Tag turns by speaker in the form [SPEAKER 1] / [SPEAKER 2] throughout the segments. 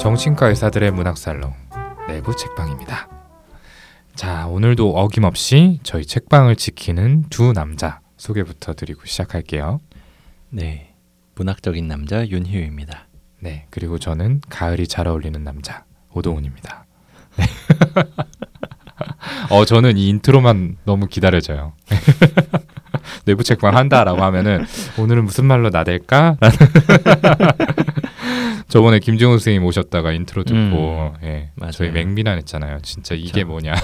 [SPEAKER 1] 정신과 의사들의 문학살롱 뇌부 책방입니다. 자, 오늘도 어김없이 저희 책방을 지키는 두 남자 소개부터 드리고 시작할게요.
[SPEAKER 2] 네, 문학적인 남자 윤희우입니다.
[SPEAKER 1] 네, 그리고 저는 가을이 잘 어울리는 남자 오동훈입니다. 어, 저는 이 인트로만 너무 기다려져요. 뇌부 책방 한다라고 하면은 오늘은 무슨 말로 나댈까? 저번에 김정우 선생님 오셨다가 인트로 듣고 예,
[SPEAKER 2] 맞아요.
[SPEAKER 1] 저희 맹비난했잖아요. 진짜 이게
[SPEAKER 2] 그쵸.
[SPEAKER 1] 뭐냐?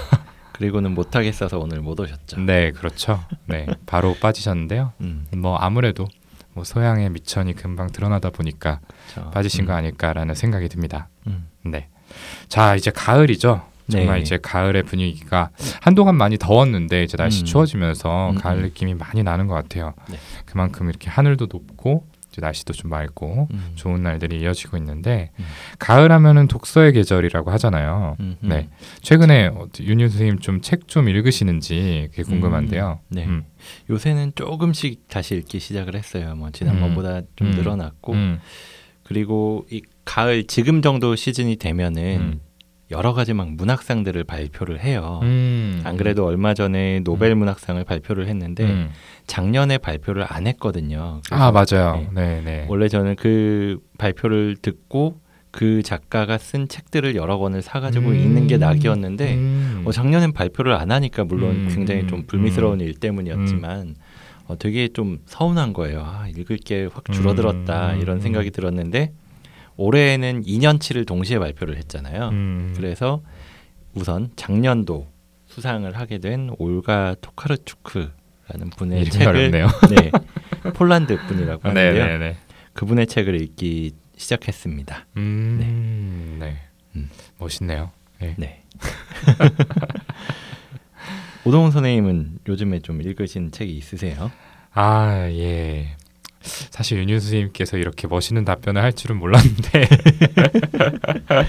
[SPEAKER 2] 그리고는 못하겠어서 오늘 못 오셨죠.
[SPEAKER 1] 네, 그렇죠. 네, 바로 빠지셨는데요.
[SPEAKER 2] 음,
[SPEAKER 1] 뭐 아무래도 뭐 소양의 밑천이 금방 드러나다 보니까
[SPEAKER 2] 그쵸.
[SPEAKER 1] 빠지신
[SPEAKER 2] 음,
[SPEAKER 1] 거 아닐까라는 생각이 듭니다.
[SPEAKER 2] 음,
[SPEAKER 1] 네. 자, 이제 가을이죠. 정말
[SPEAKER 2] 네.
[SPEAKER 1] 이제 가을의 분위기가 한동안 많이 더웠는데 이제 날씨
[SPEAKER 2] 음.
[SPEAKER 1] 추워지면서
[SPEAKER 2] 음,
[SPEAKER 1] 가을
[SPEAKER 2] 음.
[SPEAKER 1] 느낌이 많이 나는 것 같아요.
[SPEAKER 2] 네.
[SPEAKER 1] 그만큼 이렇게 하늘도 높고 이제 날씨도 좀 맑고
[SPEAKER 2] 음,
[SPEAKER 1] 좋은 날들이 이어지고 있는데
[SPEAKER 2] 음.
[SPEAKER 1] 가을 하면은 독서의 계절이라고 하잖아요.
[SPEAKER 2] 음, 음.
[SPEAKER 1] 네. 최근에 어, 윤유 선생님 좀책좀 읽으시는지 그게 궁금한데요.
[SPEAKER 2] 네.
[SPEAKER 1] 음.
[SPEAKER 2] 요새는 조금씩 다시 읽기 시작을 했어요. 뭐 지난번보다 좀
[SPEAKER 1] 음.
[SPEAKER 2] 늘어났고
[SPEAKER 1] 음.
[SPEAKER 2] 그리고 이 가을 지금 정도 시즌이 되면은
[SPEAKER 1] 음.
[SPEAKER 2] 여러 가지 막 문학상들을 발표를 해요.
[SPEAKER 1] 음.
[SPEAKER 2] 안 그래도 얼마 전에 노벨 문학상을 발표를 했는데
[SPEAKER 1] 음.
[SPEAKER 2] 작년에 발표를 안 했거든요.
[SPEAKER 1] 아 맞아요. 네, 네.
[SPEAKER 2] 원래 저는 그 발표를 듣고 그 작가가 쓴 책들을 여러 권을 사가지고
[SPEAKER 1] 음.
[SPEAKER 2] 읽는 게 낙이었는데
[SPEAKER 1] 음.
[SPEAKER 2] 어, 작년엔 발표를 안 하니까 물론
[SPEAKER 1] 음,
[SPEAKER 2] 굉장히
[SPEAKER 1] 음,
[SPEAKER 2] 좀 불미스러운
[SPEAKER 1] 음.
[SPEAKER 2] 일 때문이었지만 어, 되게 좀 서운한 거예요. 아, 읽을 게 확 줄어들었다
[SPEAKER 1] 음,
[SPEAKER 2] 이런
[SPEAKER 1] 음.
[SPEAKER 2] 생각이 들었는데 올해에는 2년치를 동시에 발표를 했잖아요.
[SPEAKER 1] 음.
[SPEAKER 2] 그래서 우선 작년도 수상을 하게 된 올가 토카르추크라는 분의 책을
[SPEAKER 1] 어렵네요.
[SPEAKER 2] 네, 폴란드 분이라고
[SPEAKER 1] 네,
[SPEAKER 2] 하는데요.
[SPEAKER 1] 네, 네.
[SPEAKER 2] 그분의 책을 읽기 시작했습니다.
[SPEAKER 1] 음, 네.
[SPEAKER 2] 음.
[SPEAKER 1] 멋있네요. 네.
[SPEAKER 2] 네. 오동훈 선생님은 요즘에 좀 읽으신 책이 있으세요?
[SPEAKER 1] 아, 예. 사실 윤유 선생님께서 이렇게 멋있는 답변을 할 줄은 몰랐는데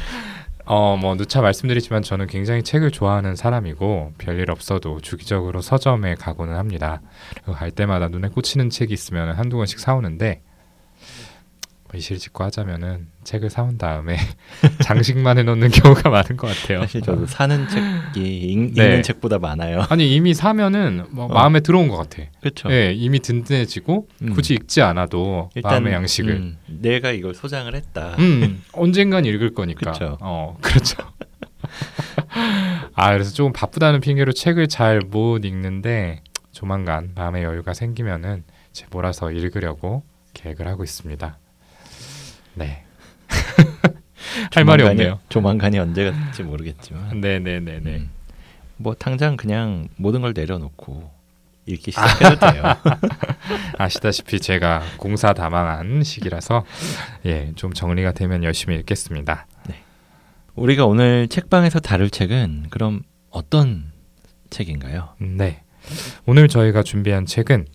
[SPEAKER 1] 어, 뭐 누차 말씀드리지만 저는 굉장히 책을 좋아하는 사람이고 별일 없어도 주기적으로 서점에 가고는 합니다. 갈 때마다 눈에 꽂히는 책이 있으면 한두 권씩 사오는데 뭐 이실직고 하자면은 책을 사온 다음에 장식만 해놓는 경우가 많은 것 같아요.
[SPEAKER 2] 사실 저도 사는 책이 읽,
[SPEAKER 1] 네.
[SPEAKER 2] 읽는 책보다 많아요.
[SPEAKER 1] 아니 이미 사면은 뭐
[SPEAKER 2] 어.
[SPEAKER 1] 마음에 들어온 것 같아.
[SPEAKER 2] 그렇죠.
[SPEAKER 1] 예, 이미 든든해지고
[SPEAKER 2] 음.
[SPEAKER 1] 굳이 읽지 않아도 마음의 양식을. 음,
[SPEAKER 2] 음, 내가 이걸 소장을 했다.
[SPEAKER 1] 언젠간 읽을 거니까.
[SPEAKER 2] 그쵸.
[SPEAKER 1] 어, 그렇죠. 아, 그래서 조금 바쁘다는 핑계로 책을 잘 못 읽는데 조만간 마음의 여유가 생기면은 이제 몰아서 읽으려고 계획을 하고 있습니다. 네. 할 말이 없네요.
[SPEAKER 2] 조만간이 언제가 될지 모르겠지만
[SPEAKER 1] 네, 네, 네, 네.
[SPEAKER 2] 음, 뭐 당장 그냥 모든 걸 내려놓고 읽기 시작해도 돼요.
[SPEAKER 1] 아시다시피 제가 공사 다망한 시기라서 예, 좀 정리가 되면 열심히 읽겠습니다.
[SPEAKER 2] 우리가 오늘 책방에서 다룰 책은 그럼 어떤 책인가요?
[SPEAKER 1] 네. 오늘 저희가 준비한 책은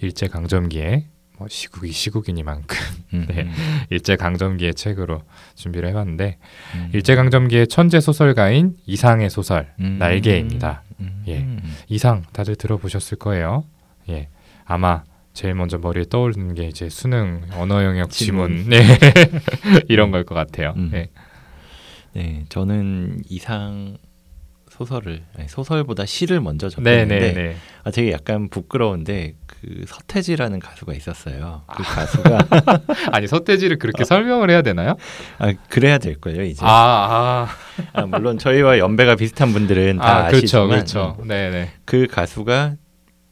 [SPEAKER 1] 일제 강점기의 뭐 시국이 시국이니만큼
[SPEAKER 2] 음,
[SPEAKER 1] 네.
[SPEAKER 2] 음,
[SPEAKER 1] 일제 강점기의 책으로 준비를 해봤는데
[SPEAKER 2] 음.
[SPEAKER 1] 일제 강점기의 천재 소설가인 이상의 소설
[SPEAKER 2] 음,
[SPEAKER 1] 날개입니다.
[SPEAKER 2] 음,
[SPEAKER 1] 예.
[SPEAKER 2] 음.
[SPEAKER 1] 이상 다들 들어보셨을 거예요. 예, 아마 제일 먼저 머리에 떠오르는 게 이제 수능 언어 영역 지문. 네 이런 걸 것 같아요.
[SPEAKER 2] 음.
[SPEAKER 1] 네.
[SPEAKER 2] 네, 저는 이상 소설을 아니, 소설보다 시를 먼저
[SPEAKER 1] 네,
[SPEAKER 2] 접했는데
[SPEAKER 1] 네, 네.
[SPEAKER 2] 아, 되게 약간 부끄러운데 그 서태지라는 가수가 있었어요. 그 가수가
[SPEAKER 1] 아니 서태지를 그렇게 설명을 해야 되나요?
[SPEAKER 2] 아, 그래야 될 거예요 이제.
[SPEAKER 1] 아, 아,
[SPEAKER 2] 아, 물론 저희와 연배가 비슷한 분들은 다
[SPEAKER 1] 아,
[SPEAKER 2] 아,
[SPEAKER 1] 그렇죠,
[SPEAKER 2] 시지만
[SPEAKER 1] 그렇죠. 네, 네.
[SPEAKER 2] 그 가수가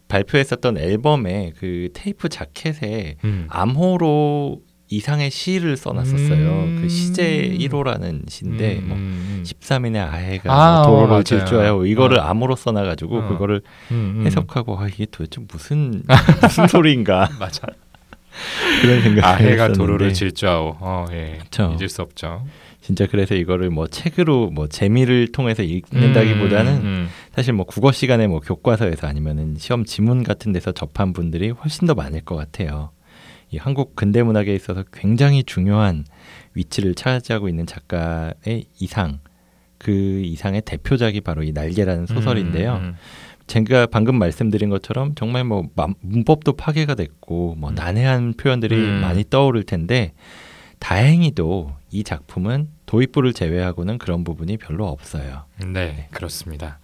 [SPEAKER 2] 발표했었던 앨범에 그 테이프 자켓에
[SPEAKER 1] 음.
[SPEAKER 2] 암호로 이상의 시를 써놨었어요.
[SPEAKER 1] 음.
[SPEAKER 2] 그 시제 1호라는 시인데
[SPEAKER 1] 음,
[SPEAKER 2] 뭐
[SPEAKER 1] 음,
[SPEAKER 2] 13인의 아해가
[SPEAKER 1] 아,
[SPEAKER 2] 뭐
[SPEAKER 1] 어,
[SPEAKER 2] 도로를
[SPEAKER 1] 맞아요.
[SPEAKER 2] 질주하여 이거를
[SPEAKER 1] 어.
[SPEAKER 2] 암호로 써놔가지고
[SPEAKER 1] 어.
[SPEAKER 2] 그거를
[SPEAKER 1] 음, 음.
[SPEAKER 2] 해석하고 아, 이게 도대체 무슨 무슨 소리인가
[SPEAKER 1] 맞아.
[SPEAKER 2] 그런 생각을
[SPEAKER 1] 아해가 도로를 질주하오. 어, 예.
[SPEAKER 2] 그쵸.
[SPEAKER 1] 잊을 수 없죠.
[SPEAKER 2] 진짜 그래서 이거를 뭐 책으로 뭐 재미를 통해서 읽는다기보다는
[SPEAKER 1] 음, 음,
[SPEAKER 2] 사실 뭐 국어 시간에 뭐 교과서에서 아니면은 시험 지문 같은 데서 접한 분들이 훨씬 더 많을 것 같아요. 이 한국 근대 문학에 있어서 굉장히 중요한 위치를 차지하고 있는 작가의 이상 그 이상의 대표작이 바로 이 날개라는 소설인데요.
[SPEAKER 1] 음, 음,
[SPEAKER 2] 제가 방금 말씀드린 것처럼 정말 뭐 마- 문법도 파괴가 됐고 뭐
[SPEAKER 1] 음.
[SPEAKER 2] 난해한 표현들이
[SPEAKER 1] 음.
[SPEAKER 2] 많이 떠오를 텐데 다행히도 이 작품은 도입부를 제외하고는 그런 부분이 별로 없어요.
[SPEAKER 1] 네, 그렇습니다.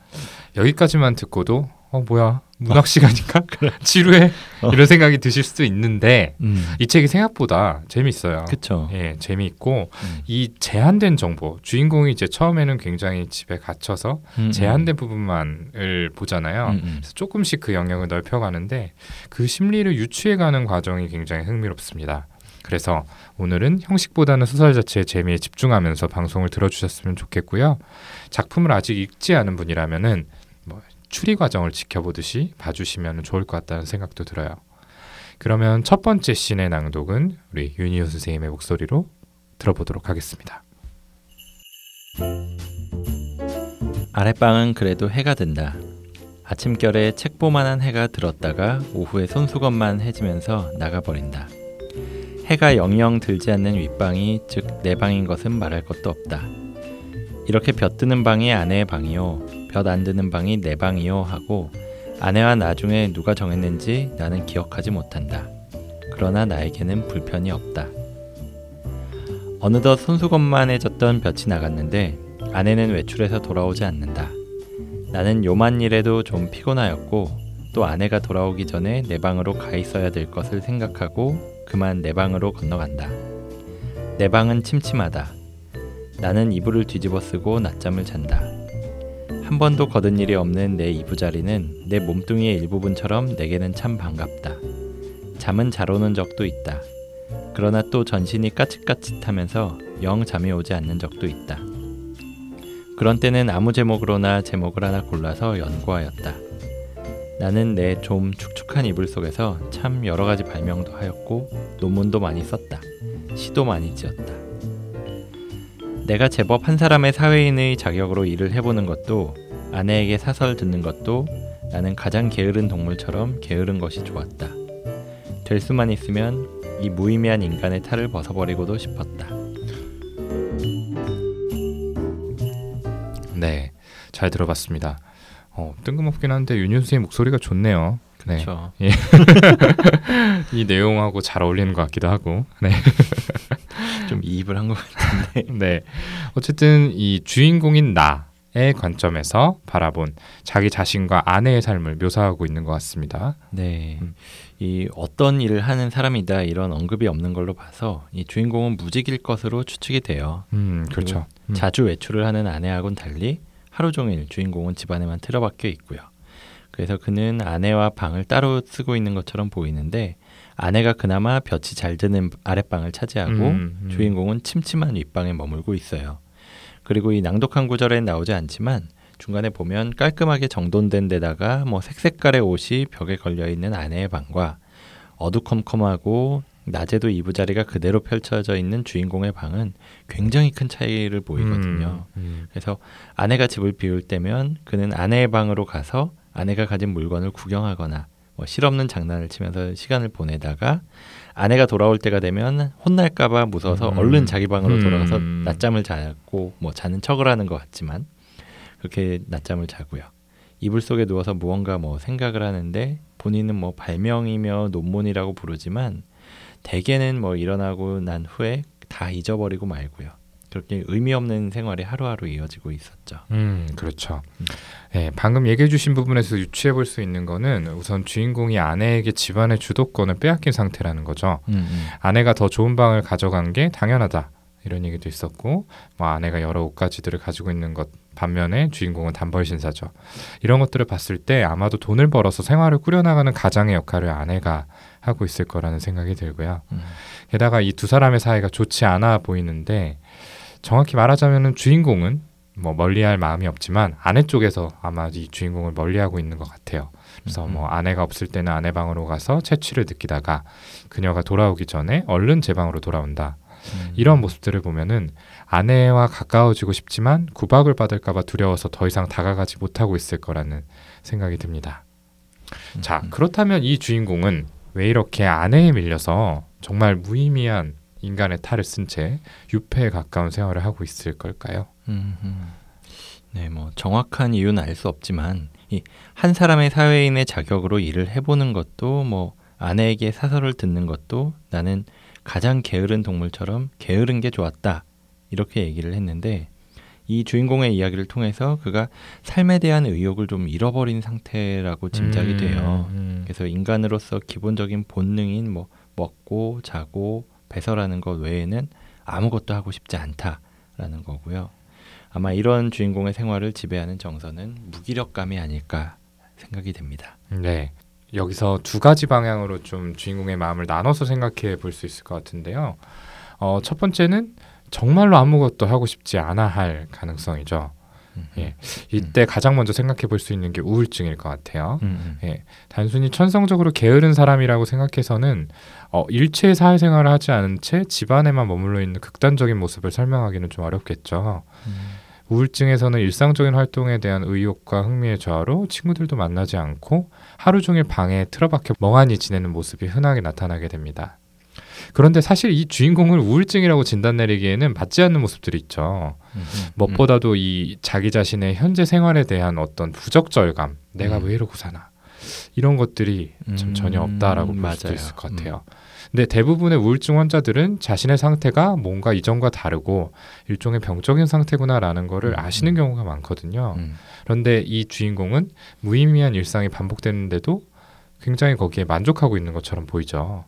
[SPEAKER 1] 여기까지만 듣고도 어 뭐야 문학 시간인가 지루해
[SPEAKER 2] 어.
[SPEAKER 1] 이런 생각이 드실 수도 있는데
[SPEAKER 2] 음.
[SPEAKER 1] 이 책이 생각보다 재밌어요.
[SPEAKER 2] 그쵸.
[SPEAKER 1] 예, 재미있고
[SPEAKER 2] 음.
[SPEAKER 1] 이 제한된 정보 주인공이 이제 처음에는 굉장히 집에 갇혀서
[SPEAKER 2] 음, 음.
[SPEAKER 1] 제한된 부분만을 보잖아요.
[SPEAKER 2] 음, 음.
[SPEAKER 1] 그래서 조금씩 그 영역을 넓혀가는데 그 심리를 유추해가는 과정이 굉장히 흥미롭습니다. 그래서 오늘은 형식보다는 소설 자체의 재미에 집중하면서 방송을 들어주셨으면 좋겠고요. 작품을 아직 읽지 않은 분이라면은 뭐 추리 과정을 지켜보듯이 봐주시면 좋을 것 같다는 생각도 들어요. 그러면 첫 번째 씬의 낭독은 우리 윤희호 선생님의 목소리로 들어보도록 하겠습니다.
[SPEAKER 2] 아랫방은 그래도 해가 든다. 아침결에 책보만한 해가 들었다가 오후에 손수건만 해지면서 나가버린다. 해가 영영 들지 않는 윗방이 즉 내 방인 것은 말할 것도 없다. 이렇게 볕 드는 방이 아내의 방이요, 볕 안 드는 방이 내 방이요 하고 아내와 나중에 누가 정했는지 나는 기억하지 못한다. 그러나 나에게는 불편이 없다. 어느덧 손수건만해졌던 볕이 나갔는데 아내는 외출해서 돌아오지 않는다. 나는 요만 일에도 좀 피곤하였고 또 아내가 돌아오기 전에 내 방으로 가 있어야 될 것을 생각하고 그만 내 방으로 건너간다. 내 방은 침침하다. 나는 이불을 뒤집어 쓰고 낮잠을 잔다. 한 번도 거둔 일이 없는 내 이부자리는 내 몸뚱이의 일부분처럼 내게는 참 반갑다. 잠은 잘 오는 적도 있다. 그러나 또 전신이 까칫까칫하면서 영 잠이 오지 않는 적도 있다. 그런 때는 아무 제목으로나 제목을 하나 골라서 연구하였다. 나는 내 좀 축축한 이불 속에서 참 여러 가지 발명도 하였고 논문도 많이 썼다. 시도 많이 지었다. 내가 제법 한 사람의 사회인의 자격으로 일을 해보는 것도 아내에게 사설 듣는 것도 나는 가장 게으른 동물처럼 게으른 것이 좋았다. 될 수만 있으면 이 무의미한 인간의 탈을 벗어버리고도 싶었다.
[SPEAKER 1] 네, 잘 들어봤습니다. 어, 뜬금없긴 한데 윤희 선생님 목소리가 좋네요. 네,
[SPEAKER 2] 그렇죠.
[SPEAKER 1] 이 내용하고 잘 어울리는 것 같기도 하고. 네,
[SPEAKER 2] 좀 이입을 한 것 같은데.
[SPEAKER 1] 네. 어쨌든 이 주인공인 나 의 관점에서 바라본 자기 자신과 아내의 삶을 묘사하고 있는 것 같습니다.
[SPEAKER 2] 네.
[SPEAKER 1] 음.
[SPEAKER 2] 이 어떤 일을 하는 사람이다 이런 언급이 없는 걸로 봐서 이 주인공은 무직일 것으로 추측이 돼요.
[SPEAKER 1] 음, 그렇죠. 음.
[SPEAKER 2] 자주 외출을 하는 아내하고는 달리 하루 종일 주인공은 집안에만 틀어박혀 있고요. 그래서 그는 아내와 방을 따로 쓰고 있는 것처럼 보이는데 아내가 그나마 볕이 잘 드는 아랫방을 차지하고
[SPEAKER 1] 음, 음.
[SPEAKER 2] 주인공은 침침한 윗방에 머물고 있어요. 그리고 이 낭독한 구절엔 나오지 않지만 중간에 보면 깔끔하게 정돈된 데다가 뭐 색색깔의 옷이 벽에 걸려 있는 아내의 방과 어두컴컴하고 낮에도 이부자리가 그대로 펼쳐져 있는 주인공의 방은 굉장히 큰 차이를 보이거든요.
[SPEAKER 1] 음, 음.
[SPEAKER 2] 그래서 아내가 집을 비울 때면 그는 아내의 방으로 가서 아내가 가진 물건을 구경하거나 뭐 실없는 장난을 치면서 시간을 보내다가 아내가 돌아올 때가 되면 혼날까봐 무서워서
[SPEAKER 1] 음.
[SPEAKER 2] 얼른 자기 방으로 돌아가서
[SPEAKER 1] 음.
[SPEAKER 2] 낮잠을 자고 뭐 자는 척을 하는 것 같지만 그렇게 낮잠을 자고요. 이불 속에 누워서 무언가 뭐 생각을 하는데 본인은 뭐 발명이며 논문이라고 부르지만 대개는 뭐 일어나고 난 후에 다 잊어버리고 말고요. 그렇게 의미 없는 생활이 하루하루 이어지고 있었죠.
[SPEAKER 1] 음, 그렇죠.
[SPEAKER 2] 음.
[SPEAKER 1] 네, 방금 얘기해 주신 부분에서 유추해 볼 수 있는 거는 우선 주인공이 아내에게 집안의 주도권을 빼앗긴 상태라는 거죠.
[SPEAKER 2] 음, 음.
[SPEAKER 1] 아내가 더 좋은 방을 가져간 게 당연하다. 이런 얘기도 있었고, 뭐 아내가 여러 옷가지들을 가지고 있는 것 반면에 주인공은 단벌 신사죠. 이런 것들을 봤을 때 아마도 돈을 벌어서 생활을 꾸려나가는 가장의 역할을 아내가 하고 있을 거라는 생각이 들고요.
[SPEAKER 2] 음.
[SPEAKER 1] 게다가 이 두 사람의 사이가 좋지 않아 보이는데 정확히 말하자면은 주인공은 뭐 멀리할 마음이 없지만 아내 쪽에서 아마 이 주인공을 멀리하고 있는 것 같아요. 그래서
[SPEAKER 2] 음.
[SPEAKER 1] 뭐 아내가 없을 때는 아내 방으로 가서 채취를 느끼다가 그녀가 돌아오기 전에 얼른 제 방으로 돌아온다.
[SPEAKER 2] 음.
[SPEAKER 1] 이런 모습들을 보면은 아내와 가까워지고 싶지만 구박을 받을까봐 두려워서 더 이상 다가가지 못하고 있을 거라는 생각이 듭니다. 자,
[SPEAKER 2] 음.
[SPEAKER 1] 그렇다면 이 주인공은 왜 이렇게 아내에 밀려서 정말 무의미한 인간의 탈을 쓴 채 유폐에 가까운 생활을 하고 있을 걸까요?
[SPEAKER 2] 음. 네, 뭐 정확한 이유는 알 수 없지만 이 한 사람의 사회인의 자격으로 일을 해보는 것도 뭐 아내에게 사설을 듣는 것도 나는 가장 게으른 동물처럼 게으른 게 좋았다 이렇게 얘기를 했는데 이 주인공의 이야기를 통해서 그가 삶에 대한 의욕을 좀 잃어버린 상태라고 짐작이
[SPEAKER 1] 음,
[SPEAKER 2] 돼요.
[SPEAKER 1] 음.
[SPEAKER 2] 그래서 인간으로서 기본적인 본능인 뭐 먹고 자고 배설하는 것 외에는 아무것도 하고 싶지 않다라는 거고요. 아마 이런 주인공의 생활을 지배하는 정서는 무기력감이 아닐까 생각이 됩니다.
[SPEAKER 1] 네. 여기서 두 가지 방향으로 좀 주인공의 마음을 나눠서 생각해 볼 수 있을 것 같은데요. 어, 첫 번째는 정말로 아무것도 하고 싶지 않아 할 가능성이죠. 예. 이때 가장 먼저 생각해 볼 수 있는 게 우울증일 것 같아요.
[SPEAKER 2] 음, 음.
[SPEAKER 1] 예, 단순히 천성적으로 게으른 사람이라고 생각해서는 어, 일체 사회생활을 하지 않은 채 집안에만 머물러 있는 극단적인 모습을 설명하기는 좀 어렵겠죠.
[SPEAKER 2] 음.
[SPEAKER 1] 우울증에서는 일상적인 활동에 대한 의욕과 흥미의 저하로 친구들도 만나지 않고 하루 종일 방에 틀어박혀 멍하니 지내는 모습이 흔하게 나타나게 됩니다. 그런데 사실 이 주인공을 우울증이라고 진단 내리기에는 맞지 않는 모습들이 있죠.
[SPEAKER 2] 음,
[SPEAKER 1] 무엇보다도 이 자기 자신의 현재 생활에 대한 어떤 부적절감, 내가
[SPEAKER 2] 음.
[SPEAKER 1] 왜 이러고 사나 이런 것들이 참
[SPEAKER 2] 음,
[SPEAKER 1] 전혀 없다라고 볼 수도. 있을 것 같아요. 근데 대부분의 우울증 환자들은 자신의 상태가 뭔가 이전과 다르고 일종의 병적인 상태구나라는 거를
[SPEAKER 2] 음,
[SPEAKER 1] 아시는
[SPEAKER 2] 음.
[SPEAKER 1] 경우가 많거든요.
[SPEAKER 2] 음.
[SPEAKER 1] 그런데 이 주인공은 무의미한 일상이 반복되는데도 굉장히 거기에 만족하고 있는 것처럼 보이죠.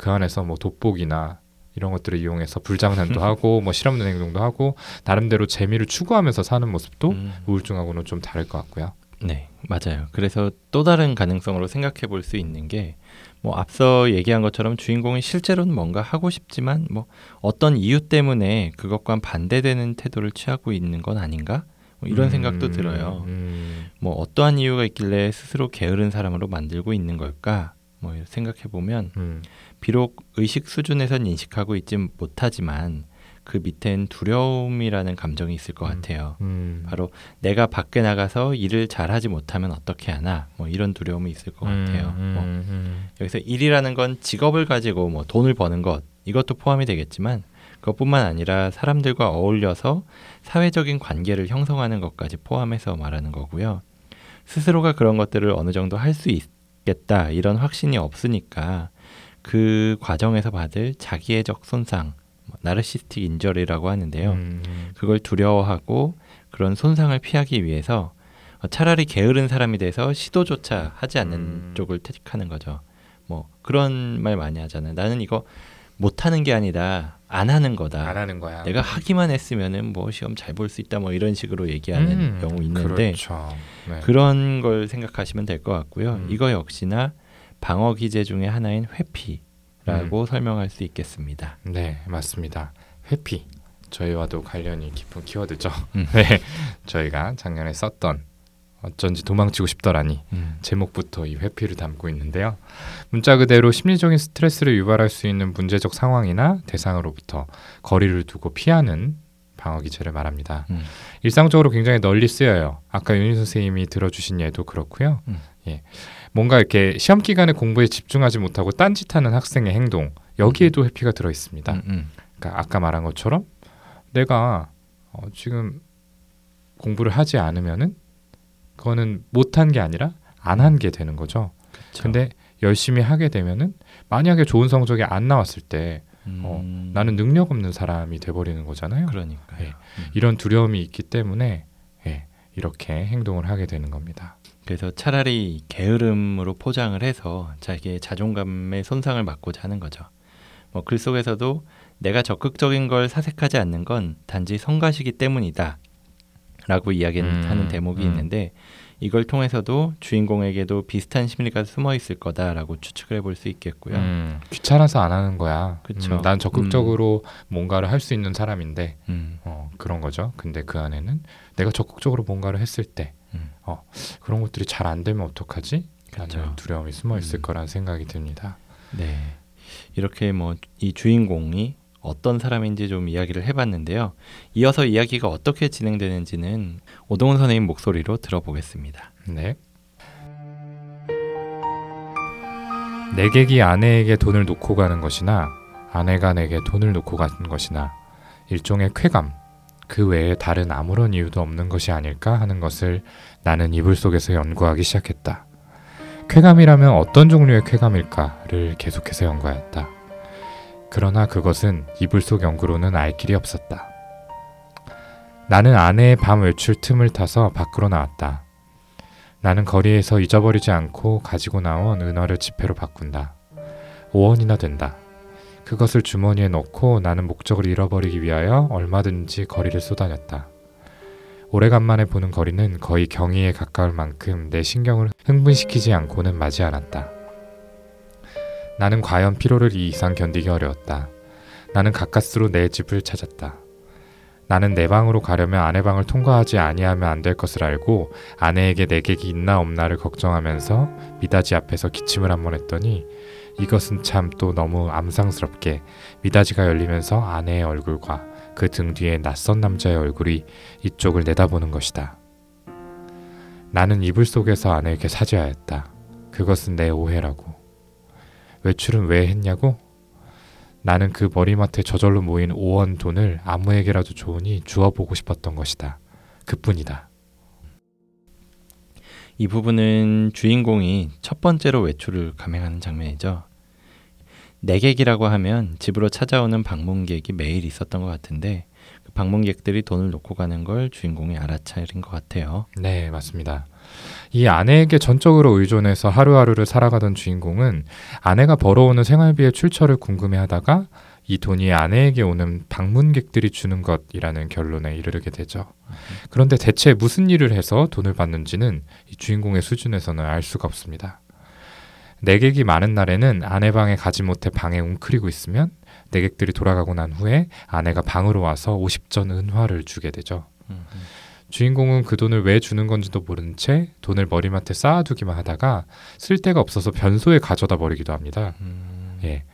[SPEAKER 2] 음.
[SPEAKER 1] 그 안에서 뭐 돋보기나 이런 것들을 이용해서 불장난도 하고 뭐 실없는 행동도 하고 나름대로 재미를 추구하면서 사는 모습도
[SPEAKER 2] 음.
[SPEAKER 1] 우울증하고는 좀 다를 것 같고요.
[SPEAKER 2] 네, 맞아요. 그래서 또 다른 가능성으로 생각해 볼 수 있는 게 뭐 앞서 얘기한 것처럼 주인공이 실제로는 뭔가 하고 싶지만 뭐 어떤 이유 때문에 그것과 반대되는 태도를 취하고 있는 건 아닌가? 뭐 이런
[SPEAKER 1] 음,
[SPEAKER 2] 생각도 들어요.
[SPEAKER 1] 음,
[SPEAKER 2] 뭐 어떠한 이유가 있길래 스스로 게으른 사람으로 만들고 있는 걸까? 뭐 생각해 보면
[SPEAKER 1] 음,
[SPEAKER 2] 비록 의식 수준에선 인식하고 있지 못하지만 그 밑엔 두려움이라는 감정이 있을 것
[SPEAKER 1] 음.
[SPEAKER 2] 같아요.
[SPEAKER 1] 음.
[SPEAKER 2] 바로 내가 밖에 나가서 일을 잘하지 못하면 어떻게 하나 뭐 이런 두려움이 있을 것 같아요.
[SPEAKER 1] 음,
[SPEAKER 2] 뭐
[SPEAKER 1] 음, 음.
[SPEAKER 2] 여기서 일이라는 건 직업을 가지고 뭐 돈을 버는 것 이것도 포함이 되겠지만 그것뿐만 아니라 사람들과 어울려서 사회적인 관계를 형성하는 것까지 포함해서 말하는 거고요. 스스로가 그런 것들을 어느 정도 할 수 있겠다 이런 확신이 없으니까 그 과정에서 받을 자기애적 손상, 뭐 나르시스틱 인저리라고 하는데요.
[SPEAKER 1] 음,
[SPEAKER 2] 그걸 두려워하고 그런 손상을 피하기 위해서 어, 차라리 게으른 사람이 돼서 시도조차 하지 않는
[SPEAKER 1] 음.
[SPEAKER 2] 쪽을 택하는 거죠. 뭐 그런 말 많이 하잖아요. 나는 이거 못 하는 게 아니다. 안 하는 거다.
[SPEAKER 1] 안 하는 거야.
[SPEAKER 2] 내가 하기만 했으면은 뭐 시험 잘 볼 수 있다 뭐 이런 식으로 얘기하는
[SPEAKER 1] 음,
[SPEAKER 2] 경우 있는데
[SPEAKER 1] 그렇죠. 네.
[SPEAKER 2] 그런 걸 생각하시면 될 것 같고요.
[SPEAKER 1] 음.
[SPEAKER 2] 이거 역시나 방어 기제 중에 하나인
[SPEAKER 1] 음.
[SPEAKER 2] 회피라고 설명할 수 있겠습니다.
[SPEAKER 1] 네, 맞습니다. 회피. 저희와도 관련이 깊은 키워드죠.
[SPEAKER 2] 음.
[SPEAKER 1] 네, 저희가 작년에 썼던 어쩐지 도망치고 싶더라니
[SPEAKER 2] 음.
[SPEAKER 1] 제목부터 이 회피를 담고 있는데요. 문자 그대로 심리적인 스트레스를 유발할 수 있는 문제적 상황이나 대상으로부터 거리를 두고 피하는 방어 기제를 말합니다.
[SPEAKER 2] 음.
[SPEAKER 1] 일상적으로 굉장히 널리 쓰여요. 아까 윤희 선생님이 들어주신 예도 그렇고요.
[SPEAKER 2] 음.
[SPEAKER 1] 예, 뭔가 이렇게 시험 기간에 공부에 집중하지 못하고 딴짓하는 학생의 행동 여기에도 회피가 들어 있습니다.
[SPEAKER 2] 음, 음.
[SPEAKER 1] 그러니까 아까 말한 것처럼 내가 어, 지금 공부를 하지 않으면은 그거는 못한 게 아니라 안 한 게 되는 거죠.
[SPEAKER 2] 그쵸.
[SPEAKER 1] 근데 열심히 하게 되면은 만약에 좋은 성적이 안 나왔을 때 어,
[SPEAKER 2] 음.
[SPEAKER 1] 나는 능력 없는 사람이 돼버리는 거잖아요.
[SPEAKER 2] 그러니까요.
[SPEAKER 1] 예.
[SPEAKER 2] 음.
[SPEAKER 1] 이런 두려움이 있기 때문에 예, 이렇게 행동을 하게 되는 겁니다.
[SPEAKER 2] 그래서 차라리 게으름으로 포장을 해서 자기의 자존감의 손상을 막고자 하는 거죠. 뭐 글 속에서도 내가 적극적인 걸 사색하지 않는 건 단지 성가시기 때문이다. 라고 이야기하는
[SPEAKER 1] 음,
[SPEAKER 2] 대목이
[SPEAKER 1] 음.
[SPEAKER 2] 있는데 이걸 통해서도 주인공에게도 비슷한 심리가 숨어 있을 거다라고 추측을 해볼 수 있겠고요.
[SPEAKER 1] 음, 귀찮아서 안 하는 거야.
[SPEAKER 2] 그쵸.
[SPEAKER 1] 음, 난 적극적으로 뭔가를 할 수 있는 사람인데
[SPEAKER 2] 음,
[SPEAKER 1] 어, 그런 거죠. 근데 그 안에는 내가 적극적으로 뭔가를 했을 때
[SPEAKER 2] 음.
[SPEAKER 1] 어, 그런 것들이 잘 안 되면 어떡하지? 라는
[SPEAKER 2] 그쵸.
[SPEAKER 1] 두려움이 숨어 있을
[SPEAKER 2] 음.
[SPEAKER 1] 거라는 생각이 듭니다.
[SPEAKER 2] 네. 이렇게 뭐 이 주인공이 어떤 사람인지 좀 이야기를 해봤는데요. 이어서 이야기가 어떻게 진행되는지는 오동훈 선생님 목소리로 들어보겠습니다.
[SPEAKER 1] 네. 내객이 아내에게 돈을 놓고 가는 것이나 아내가 내게 돈을 놓고 가는 것이나 일종의 쾌감, 그 외에 다른 아무런 이유도 없는 것이 아닐까 하는 것을 나는 이불 속에서 연구하기 시작했다. 쾌감이라면 어떤 종류의 쾌감일까를 계속해서 연구하였다. 그러나 그것은 이불 속 연구로는 알 길이 없었다. 나는 아내의 밤 외출 틈을 타서 밖으로 나왔다. 나는 거리에서 잊어버리지 않고 가지고 나온 은화를 지폐로 바꾼다. 5원이나 된다. 그것을 주머니에 넣고 나는 목적을 잃어버리기 위하여 얼마든지 거리를 쏘다녔다. 오래간만에 보는 거리는 거의 경의에 가까울 만큼 내 신경을 흥분시키지 않고는 마지 않았다. 나는 과연 피로를 이 이상 견디기 어려웠다. 나는 가까스로 내 집을 찾았다. 나는 내 방으로 가려면 아내 방을 통과하지 아니하면 안 될 것을 알고 아내에게 내객이 있나 없나를 걱정하면서 미닫이 앞에서 기침을 한 번 했더니 이것은 참 또 너무 암상스럽게 미닫이가 열리면서 아내의 얼굴과 그 등 뒤에 낯선 남자의 얼굴이 이쪽을 내다보는 것이다. 나는 이불 속에서 아내에게 사죄하였다. 그것은 내 오해라고. 외출은 왜 했냐고? 나는 그 머리맡에 저절로 모인 5원 돈을 아무에게라도 좋으니 주어보고 싶었던 것이다. 그뿐이다.
[SPEAKER 2] 이 부분은 주인공이 첫 번째로 외출을 감행하는 장면이죠. 내객이라고 하면 집으로 찾아오는 방문객이 매일 있었던 것 같은데 그 방문객들이 돈을 놓고 가는 걸 주인공이 알아차린 것 같아요.
[SPEAKER 1] 네, 맞습니다. 이 아내에게 전적으로 의존해서 하루하루를 살아가던 주인공은 아내가 벌어오는 생활비의 출처를 궁금해하다가 이 돈이 아내에게 오는 방문객들이 주는 것이라는 결론에 이르게 되죠. 그런데 대체 무슨 일을 해서 돈을 받는지는 이 주인공의 수준에서는 알 수가 없습니다. 내객이 많은 날에는 아내 방에 가지 못해 방에 웅크리고 있으면 내객들이 돌아가고 난 후에 아내가 방으로 와서 50전 은화를 주게 되죠. 주인공은 그 돈을 왜 주는 건지도 모른 채 돈을 머리맡에 쌓아두기만 하다가 쓸 데가 없어서 변소에 가져다 버리기도 합니다.
[SPEAKER 2] 음,
[SPEAKER 1] 예.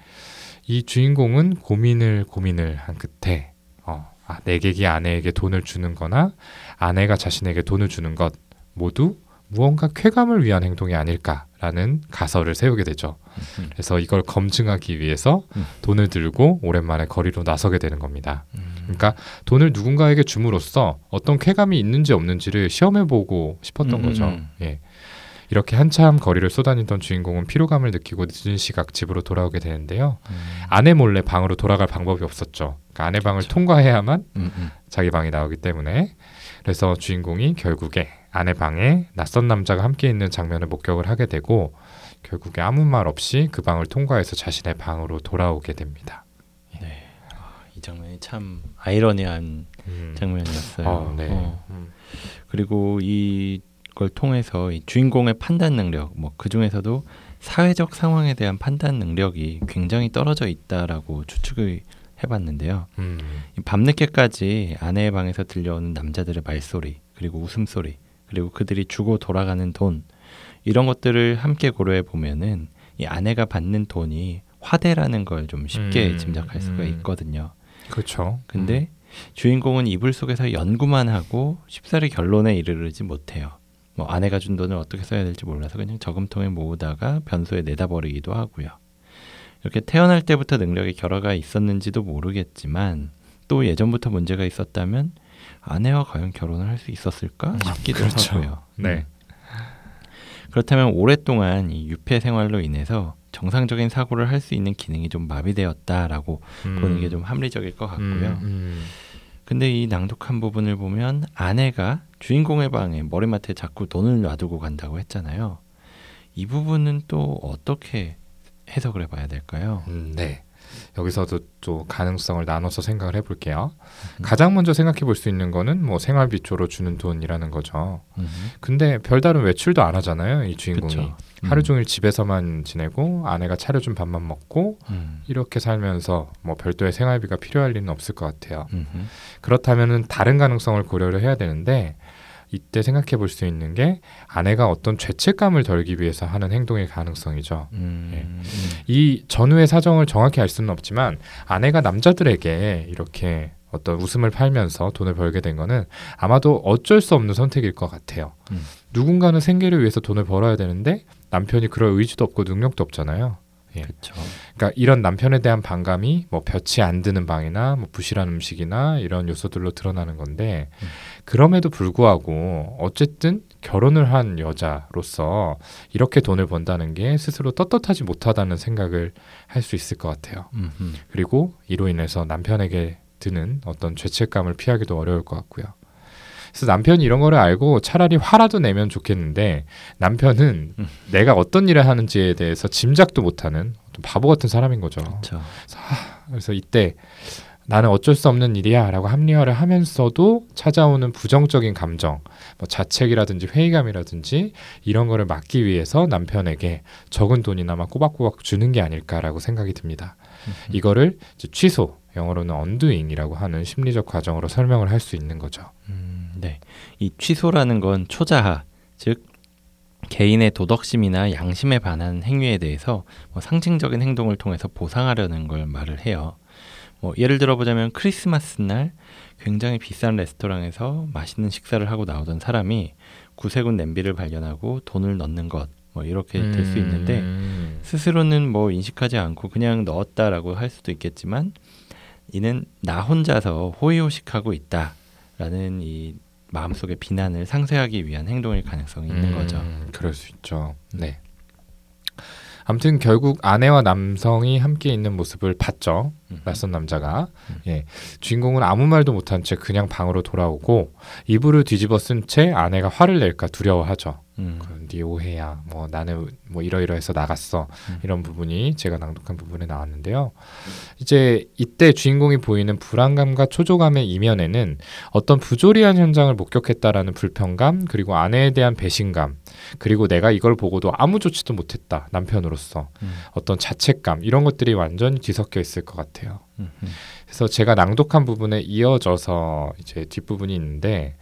[SPEAKER 1] 이 주인공은 고민을 고민을 한 끝에 어, 아, 내객이 아내에게 돈을 주는 거나 아내가 자신에게 돈을 주는 것 모두 무언가 쾌감을 위한 행동이 아닐까라는 가설을 세우게 되죠.
[SPEAKER 2] 음,
[SPEAKER 1] 그래서 이걸 검증하기 위해서
[SPEAKER 2] 음.
[SPEAKER 1] 돈을 들고 오랜만에 거리로 나서게 되는 겁니다.
[SPEAKER 2] 음,
[SPEAKER 1] 그러니까 돈을 누군가에게 줌으로써 어떤 쾌감이 있는지 없는지를 시험해 보고 싶었던
[SPEAKER 2] 음,
[SPEAKER 1] 거죠.
[SPEAKER 2] 음.
[SPEAKER 1] 예. 이렇게 한참 거리를 쏘다니던 주인공은 피로감을 느끼고 늦은 시각 집으로 돌아오게 되는데요.
[SPEAKER 2] 음,
[SPEAKER 1] 아내 몰래 방으로 돌아갈 방법이 없었죠. 그러니까 아내 방을
[SPEAKER 2] 그렇죠.
[SPEAKER 1] 통과해야만
[SPEAKER 2] 음, 음.
[SPEAKER 1] 자기 방이 나오기 때문에 그래서 주인공이 결국에 아내 방에 낯선 남자가 함께 있는 장면을 목격을 하게 되고 결국에 아무 말 없이 그 방을 통과해서 자신의 방으로 돌아오게 됩니다.
[SPEAKER 2] 이 장면이 참 아이러니한
[SPEAKER 1] 음.
[SPEAKER 2] 장면이었어요.
[SPEAKER 1] 어, 네.
[SPEAKER 2] 어.
[SPEAKER 1] 음.
[SPEAKER 2] 그리고 이걸 통해서 이 주인공의 판단 능력, 뭐 그 중에서도 사회적 상황에 대한 판단 능력이 굉장히 떨어져 있다라고 추측을 해봤는데요.
[SPEAKER 1] 음.
[SPEAKER 2] 이 밤늦게까지 아내의 방에서 들려오는 남자들의 말소리, 그리고 웃음소리, 그리고 그들이 주고 돌아가는 돈 이런 것들을 함께 고려해 보면은 이 아내가 받는 돈이 화대라는 걸 좀 쉽게
[SPEAKER 1] 음,
[SPEAKER 2] 짐작할 수가
[SPEAKER 1] 음.
[SPEAKER 2] 있거든요.
[SPEAKER 1] 그렇죠.
[SPEAKER 2] 근데 주인공은 이불 속에서 연구만 하고 쉽사리 결론에 이르르지 못해요. 뭐 아내가 준 돈을 어떻게 써야 될지 몰라서 그냥 저금통에 모으다가 변소에 내다 버리기도 하고요. 이렇게 태어날 때부터 능력의 결여가 있었는지도 모르겠지만 또 예전부터 문제가 있었다면 아내와 과연 결혼을 할 수 있었을까 싶기도
[SPEAKER 1] 그렇죠.
[SPEAKER 2] 하고요.
[SPEAKER 1] 네.
[SPEAKER 2] 음. 그렇다면 오랫동안 이 유폐 생활로 인해서 정상적인 사고를 할 수 있는 기능이 좀 마비되었다라고
[SPEAKER 1] 음.
[SPEAKER 2] 보는 게 좀 합리적일 것 같고요.
[SPEAKER 1] 음, 음.
[SPEAKER 2] 근데 이 낭독한 부분을 보면 아내가 주인공의 방에 머리맡에 자꾸 돈을 놔두고 간다고 했잖아요. 이 부분은 또 어떻게 해석을 해봐야 될까요?
[SPEAKER 1] 음, 네. 여기서도 또 가능성을 나눠서 생각을 해볼게요.
[SPEAKER 2] 음.
[SPEAKER 1] 가장 먼저 생각해 볼 수 있는 거는 뭐 생활비초로 주는 돈이라는 거죠.
[SPEAKER 2] 음,
[SPEAKER 1] 근데 별다른 외출도 안 하잖아요. 이 주인공이
[SPEAKER 2] 그쵸.
[SPEAKER 1] 하루
[SPEAKER 2] 음,
[SPEAKER 1] 종일 집에서만 지내고 아내가 차려준 밥만 먹고
[SPEAKER 2] 음,
[SPEAKER 1] 이렇게 살면서 뭐 별도의 생활비가 필요할 리는 없을 것 같아요.
[SPEAKER 2] 음,
[SPEAKER 1] 그렇다면은 다른 가능성을 고려를 해야 되는데 이때 생각해 볼 수 있는 게 아내가 어떤 죄책감을 덜기 위해서 하는 행동의 가능성이죠.
[SPEAKER 2] 음,
[SPEAKER 1] 예.
[SPEAKER 2] 음,
[SPEAKER 1] 이 전후의 사정을 정확히 알 수는 없지만 아내가 남자들에게 이렇게 어떤 웃음을 팔면서 돈을 벌게 된 거는 아마도 어쩔 수 없는 선택일 것 같아요.
[SPEAKER 2] 음.
[SPEAKER 1] 누군가는 생계를 위해서 돈을 벌어야 되는데 남편이 그럴 의지도 없고 능력도 없잖아요. 예.
[SPEAKER 2] 그렇죠.
[SPEAKER 1] 그러니까 이런 남편에 대한 반감이 뭐 볕이 안 드는 방이나 뭐 부실한 음식이나 이런 요소들로 드러나는 건데
[SPEAKER 2] 음.
[SPEAKER 1] 그럼에도 불구하고 어쨌든 결혼을 한 여자로서 이렇게 돈을 번다는 게 스스로 떳떳하지 못하다는 생각을 할 수 있을 것 같아요.
[SPEAKER 2] 음흠.
[SPEAKER 1] 그리고 이로 인해서 남편에게 드는 어떤 죄책감을 피하기도 어려울 것 같고요. 그래서 남편이 이런 거를 알고 차라리 화라도 내면 좋겠는데 남편은
[SPEAKER 2] 음.
[SPEAKER 1] 내가 어떤 일을 하는지에 대해서 짐작도 못하는 바보 같은 사람인 거죠.
[SPEAKER 2] 그렇죠.
[SPEAKER 1] 그래서 이때 나는 어쩔 수 없는 일이야라고 합리화를 하면서도 찾아오는 부정적인 감정, 뭐 자책이라든지 회의감이라든지 이런 거를 막기 위해서 남편에게 적은 돈이나마 꼬박꼬박 주는 게 아닐까라고 생각이 듭니다. 이거를 이제 취소, 영어로는 언두잉이라고 하는 심리적 과정으로 설명을 할 수 있는 거죠.
[SPEAKER 2] 음, 네. 이 취소라는 건 초자하, 즉 개인의 도덕심이나 양심에 반하는 행위에 대해서 뭐 상징적인 행동을 통해서 보상하려는 걸 말을 해요. 뭐 예를 들어보자면 크리스마스 날 굉장히 비싼 레스토랑에서 맛있는 식사를 하고 나오던 사람이 구세군 냄비를 발견하고 돈을 넣는 것, 뭐 이렇게 될 수 있는데
[SPEAKER 1] 음.
[SPEAKER 2] 스스로는 뭐 인식하지 않고 그냥 넣었다라고 할 수도 있겠지만 이는 나 혼자서 호의호식하고 있다라는 이 마음속의 비난을 상쇄하기 위한 행동일 가능성이 있는
[SPEAKER 1] 음,
[SPEAKER 2] 거죠.
[SPEAKER 1] 그럴 수 있죠. 네. 아무튼 결국 아내와 남성이 함께 있는 모습을 봤죠.
[SPEAKER 2] 음.
[SPEAKER 1] 낯선 남자가.
[SPEAKER 2] 음.
[SPEAKER 1] 예. 주인공은 아무 말도 못한 채 그냥 방으로 돌아오고 이불을 뒤집어 쓴 채 아내가 화를 낼까 두려워하죠.
[SPEAKER 2] 음.
[SPEAKER 1] 그네 오해야. 뭐 나는 뭐 이러이러해서 나갔어.
[SPEAKER 2] 음.
[SPEAKER 1] 이런 부분이 제가 낭독한 부분에 나왔는데요. 이제 이때 주인공이 보이는 불안감과 초조감의 이면에는 어떤 부조리한 현장을 목격했다라는 불편감 그리고 아내에 대한 배신감 그리고 내가 이걸 보고도 아무 조치도 못했다 남편으로서
[SPEAKER 2] 음.
[SPEAKER 1] 어떤 자책감 이런 것들이 완전히 뒤섞여 있을 것 같아요. 그래서 제가 낭독한 부분에 이어져서 이제 뒷부분이 있는데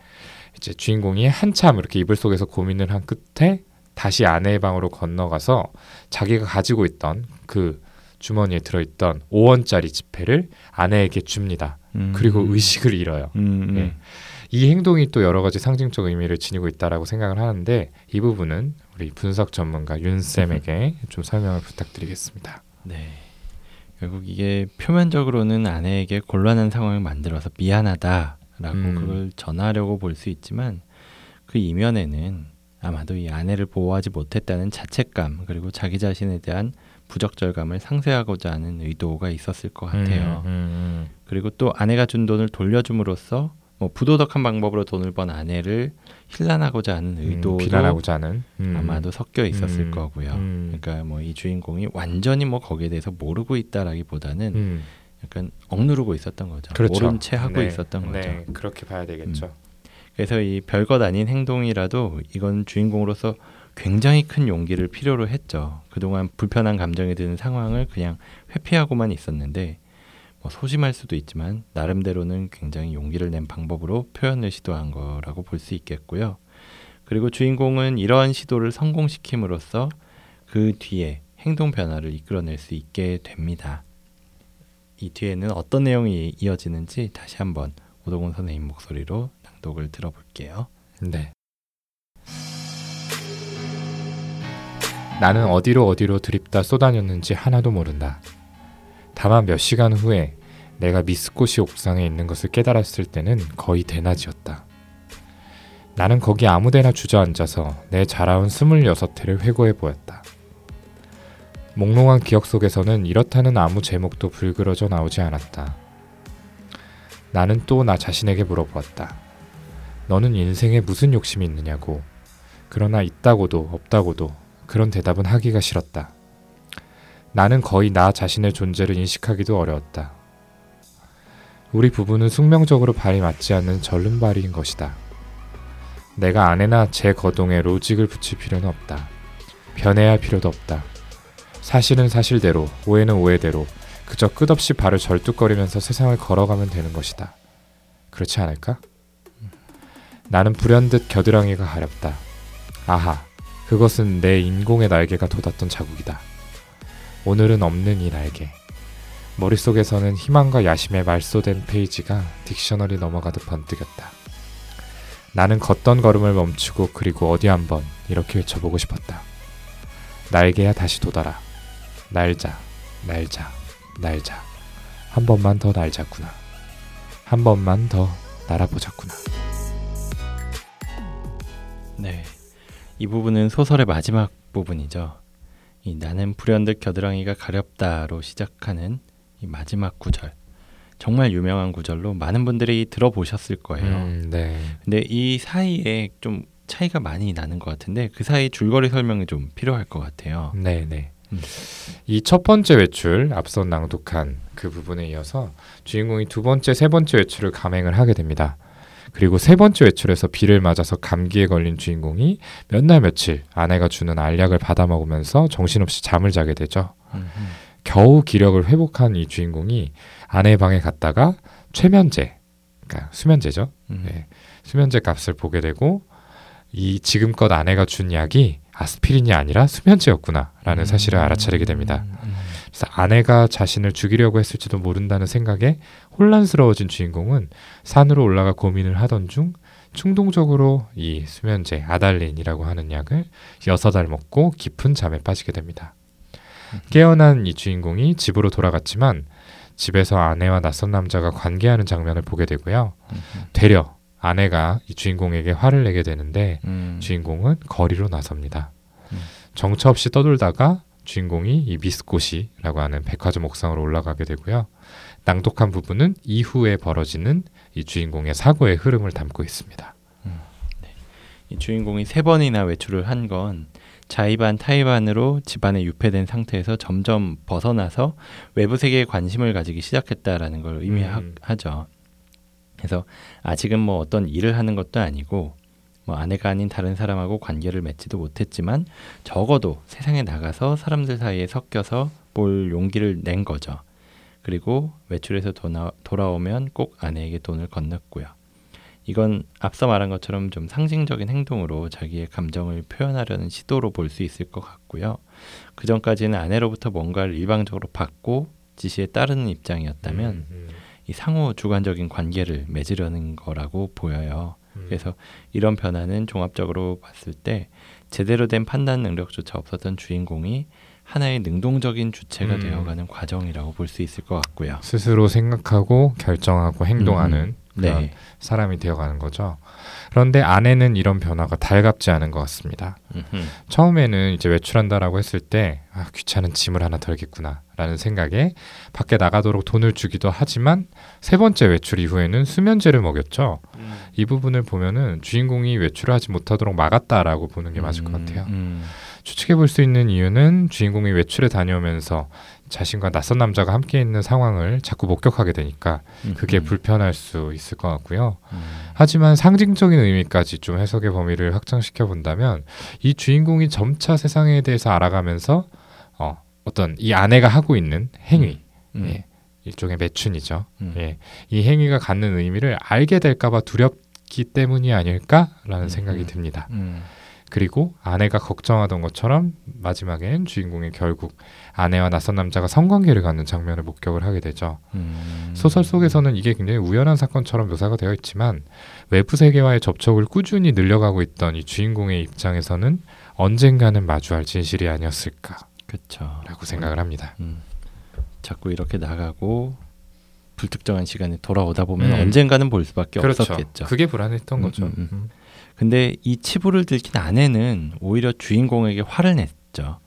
[SPEAKER 1] 이제 주인공이 한참 이렇게 이불 속에서 고민을 한 끝에 다시 아내의 방으로 건너가서 자기가 가지고 있던 그 주머니에 들어있던 5원짜리 지폐를 아내에게 줍니다.
[SPEAKER 2] 음.
[SPEAKER 1] 그리고 의식을 잃어요.
[SPEAKER 2] 음. 음.
[SPEAKER 1] 예. 이 행동이 또 여러 가지 상징적 의미를 지니고 있다라고 생각을 하는데 이 부분은 우리 분석 전문가 윤 쌤에게 좀 설명을 부탁드리겠습니다.
[SPEAKER 2] 네. 결국 이게 표면적으로는 아내에게 곤란한 상황을 만들어서 미안하다 라고
[SPEAKER 1] 음.
[SPEAKER 2] 그걸 전하려고 볼 수 있지만 그 이면에는 아마도 이 아내를 보호하지 못했다는 자책감 그리고 자기 자신에 대한 부적절감을 상쇄하고자 하는 의도가 있었을 것 같아요.
[SPEAKER 1] 음, 음,
[SPEAKER 2] 그리고 또 아내가 준 돈을 돌려줌으로써 뭐 부도덕한 방법으로 돈을 번 아내를 힐난하고자 하는
[SPEAKER 1] 음,
[SPEAKER 2] 의도도
[SPEAKER 1] 비난하고자 하는 음.
[SPEAKER 2] 아마도 섞여 있었을
[SPEAKER 1] 음,
[SPEAKER 2] 거고요.
[SPEAKER 1] 음.
[SPEAKER 2] 그러니까 뭐 이 주인공이 완전히 뭐 거기에 대해서 모르고 있다라기보다는
[SPEAKER 1] 음,
[SPEAKER 2] 약간 억누르고 있었던 거죠.
[SPEAKER 1] 그렇죠.
[SPEAKER 2] 모른 채 하고
[SPEAKER 1] 네,
[SPEAKER 2] 있었던 거죠.
[SPEAKER 1] 네, 그렇게 봐야 되겠죠.
[SPEAKER 2] 그래서 이 별것 아닌 행동이라도 이건 주인공으로서 굉장히 큰 용기를 필요로 했죠. 그동안 불편한 감정이 드는 상황을 그냥 회피하고만 있었는데 뭐 소심할 수도 있지만 나름대로는 굉장히 용기를 낸 방법으로 표현을 시도한 거라고 볼 수 있겠고요. 그리고 주인공은 이러한 시도를 성공시킴으로써 그 뒤에 행동 변화를 이끌어낼 수 있게 됩니다. 이 뒤에는 어떤 내용이 이어지는지 다시 한번 오동훈 선생님 목소리로 낭독을 들어볼게요.
[SPEAKER 1] 네. 나는 어디로 어디로 드립다 쏘다녔는지 하나도 모른다. 다만 몇 시간 후에 내가 미스코시 옥상에 있는 것을 깨달았을 때는 거의 대낮이었다. 나는 거기 아무데나 주저앉아서 내 자라온 스물여섯 해를 회고해 보였다. 몽롱한 기억 속에서는 이렇다는 아무 제목도 불그러져 나오지 않았다. 나는 또 나 자신에게 물어보았다. 너는 인생에 무슨 욕심이 있느냐고. 그러나 있다고도 없다고도 그런 대답은 하기가 싫었다. 나는 거의 나 자신의 존재를 인식하기도 어려웠다. 우리 부부는 숙명적으로 발이 맞지 않는 절름발이인 것이다. 내가 아내나 제 거동에 로직을 붙일 필요는 없다. 변해야 할 필요도 없다. 사실은 사실대로, 오해는 오해대로, 그저 끝없이 발을 절뚝거리면서 세상을 걸어가면 되는 것이다. 그렇지 않을까? 나는 불현듯 겨드랑이가 가렵다. 아하, 그것은 내 인공의 날개가 돋았던 자국이다. 오늘은 없는 이 날개. 머릿속에서는 희망과 야심에 말소된 페이지가 딕셔너리 넘어가듯 번뜩였다. 나는 걷던 걸음을 멈추고 그리고 어디 한번 이렇게 외쳐보고 싶었다. 날개야 다시 돋아라. 날자, 날자, 날자. 한 번만 더 날자꾸나. 한 번만 더 날아보자꾸나.
[SPEAKER 2] 네. 이 부분은 소설의 마지막 부분이죠. 이 나는 불현듯 겨드랑이가 가렵다로 시작하는 이 마지막 구절. 정말 유명한 구절로 많은 분들이 들어보셨을 거예요.
[SPEAKER 1] 음, 네.
[SPEAKER 2] 근데 이 사이에 좀 차이가 많이 나는 것 같은데 그 사이 줄거리 설명이 좀 필요할 것 같아요.
[SPEAKER 1] 네, 네.
[SPEAKER 2] 음.
[SPEAKER 1] 이첫 번째 외출 앞서 낭독한 그 부분에 이어서 주인공이 두 번째, 세 번째 외출을 감행을 하게 됩니다. 그리고 세 번째 외출에서 비를 맞아서 감기에 걸린 주인공이 몇 날 며칠 아내가 주는 알약을 받아 먹으면서 정신없이 잠을 자게 되죠.
[SPEAKER 2] 음,
[SPEAKER 1] 겨우 기력을 회복한 이 주인공이 아내 방에 갔다가 최면제, 그러니까 수면제죠.
[SPEAKER 2] 음.
[SPEAKER 1] 네. 수면제 값을 보게 되고 이 지금껏 아내가 준 약이 아스피린이 아니라 수면제였구나라는
[SPEAKER 2] 음.
[SPEAKER 1] 사실을 알아차리게 됩니다.
[SPEAKER 2] 음,
[SPEAKER 1] 그래서 아내가 자신을 죽이려고 했을지도 모른다는 생각에 혼란스러워진 주인공은 산으로 올라가 고민을 하던 중 충동적으로 이 수면제 아달린이라고 하는 약을 여섯 알 먹고 깊은 잠에 빠지게 됩니다. 깨어난 이 주인공이 집으로 돌아갔지만 집에서 아내와 낯선 남자가 관계하는 장면을 보게 되고요.
[SPEAKER 2] 음,
[SPEAKER 1] 되려 아내가 이 주인공에게 화를 내게 되는데
[SPEAKER 2] 음.
[SPEAKER 1] 주인공은 거리로 나섭니다.
[SPEAKER 2] 음.
[SPEAKER 1] 정처 없이 떠돌다가 주인공이 이 미스코시라고 하는 백화점 옥상으로 올라가게 되고요. 낭독한 부분은 이후에 벌어지는 이 주인공의 사고의 흐름을 담고 있습니다.
[SPEAKER 2] 이 주인공이 세 번이나 외출을 한 건 자의반 타의반으로 집안에 유폐된 상태에서 점점 벗어나서 외부 세계에 관심을 가지기 시작했다라는 걸
[SPEAKER 1] 음.
[SPEAKER 2] 의미하죠. 그래서 아직은 뭐 어떤 일을 하는 것도 아니고 뭐 아내가 아닌 다른 사람하고 관계를 맺지도 못했지만 적어도 세상에 나가서 사람들 사이에 섞여서 볼 용기를 낸 거죠. 그리고 외출해서 도나, 돌아오면 꼭 아내에게 돈을 건넸고요. 이건 앞서 말한 것처럼 좀 상징적인 행동으로 자기의 감정을 표현하려는 시도로 볼 수 있을 것 같고요. 그 전까지는 아내로부터 뭔가를 일방적으로 받고 지시에 따르는 입장이었다면
[SPEAKER 1] 음, 음,
[SPEAKER 2] 이 상호 주관적인 관계를 맺으려는 거라고 보여요.
[SPEAKER 1] 음.
[SPEAKER 2] 그래서 이런 변화는 종합적으로 봤을 때 제대로 된 판단 능력조차 없었던 주인공이 하나의 능동적인 주체가
[SPEAKER 1] 음.
[SPEAKER 2] 되어가는 과정이라고 볼 수 있을 것 같고요.
[SPEAKER 1] 스스로 생각하고 결정하고 행동하는 그런
[SPEAKER 2] 네.
[SPEAKER 1] 사람이 되어가는 거죠. 그런데 아내는 이런 변화가 달갑지 않은 것 같습니다.
[SPEAKER 2] 음흠.
[SPEAKER 1] 처음에는 이제 외출한다라고 했을 때 아, 귀찮은 짐을 하나 덜겠구나라는 생각에 밖에 나가도록 돈을 주기도 하지만 세 번째 외출 이후에는 수면제를 먹였죠. 이 부분을 보면은 주인공이 외출을 하지 못하도록 막았다라고 보는 게 맞을 것 같아요.
[SPEAKER 2] 음,
[SPEAKER 1] 추측해 볼 수 있는 이유는 주인공이 외출에 다녀오면서 자신과 낯선 남자가 함께 있는 상황을 자꾸 목격하게 되니까
[SPEAKER 2] 음,
[SPEAKER 1] 그게
[SPEAKER 2] 음,
[SPEAKER 1] 불편할 수 있을 것 같고요.
[SPEAKER 2] 음,
[SPEAKER 1] 하지만 상징적인 의미까지 좀 해석의 범위를 확장시켜 본다면 이 주인공이 점차 세상에 대해서 알아가면서 어, 어떤 이 아내가 하고 있는 행위,
[SPEAKER 2] 음,
[SPEAKER 1] 예, 일종의 매춘이죠.
[SPEAKER 2] 음.
[SPEAKER 1] 예, 이 행위가 갖는 의미를 알게 될까봐 두렵기 때문이 아닐까라는
[SPEAKER 2] 음,
[SPEAKER 1] 생각이
[SPEAKER 2] 음.
[SPEAKER 1] 듭니다.
[SPEAKER 2] 음,
[SPEAKER 1] 그리고 아내가 걱정하던 것처럼 마지막엔 주인공이 결국 아내와 낯선 남자가 성관계를 갖는 장면을 목격을 하게 되죠.
[SPEAKER 2] 음.
[SPEAKER 1] 소설 속에서는 이게 굉장히 우연한 사건처럼 묘사가 되어 있지만 외부 세계와의 접촉을 꾸준히 늘려가고 있던 이 주인공의 입장에서는 언젠가는 마주할 진실이 아니었을까라고
[SPEAKER 2] 그렇죠.
[SPEAKER 1] 생각을 합니다.
[SPEAKER 2] 음. 자꾸 이렇게 나가고 불특정한 시간에 돌아오다 보면
[SPEAKER 1] 음.
[SPEAKER 2] 언젠가는 볼 수밖에 없었겠죠.
[SPEAKER 1] 그게 불안했던
[SPEAKER 2] 음,
[SPEAKER 1] 거죠.
[SPEAKER 2] 음, 음.
[SPEAKER 1] 음.
[SPEAKER 2] 근데 이 치부를 들킨 아내는 오히려 주인공에게 화를 냈죠.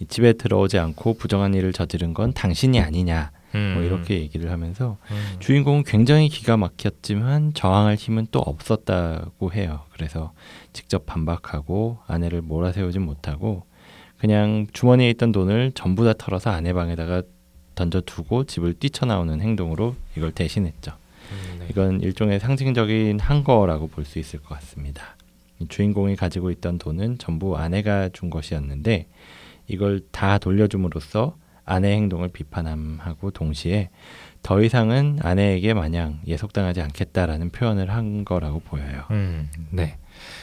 [SPEAKER 2] 이 집에 들어오지 않고 부정한 일을 저지른 건 당신이 아니냐 뭐
[SPEAKER 1] 음.
[SPEAKER 2] 이렇게 얘기를 하면서
[SPEAKER 1] 음.
[SPEAKER 2] 주인공은 굉장히 기가 막혔지만 저항할 힘은 또 없었다고 해요. 그래서 직접 반박하고 아내를 몰아세우진 못하고 그냥 주머니에 있던 돈을 전부 다 털어서 아내 방에다가 던져두고 집을 뛰쳐나오는 행동으로 이걸 대신했죠.
[SPEAKER 1] 음, 네.
[SPEAKER 2] 이건 일종의 상징적인 한 거라고 볼 수 있을 것 같습니다. 이 주인공이 가지고 있던 돈은 전부 아내가 준 것이었는데 이걸 다 돌려줌으로써 아내의 행동을 비판하고 동시에 더 이상은 아내에게 마냥 예속당하지 않겠다라는 표현을 한 거라고 보여요.
[SPEAKER 1] 음, 네.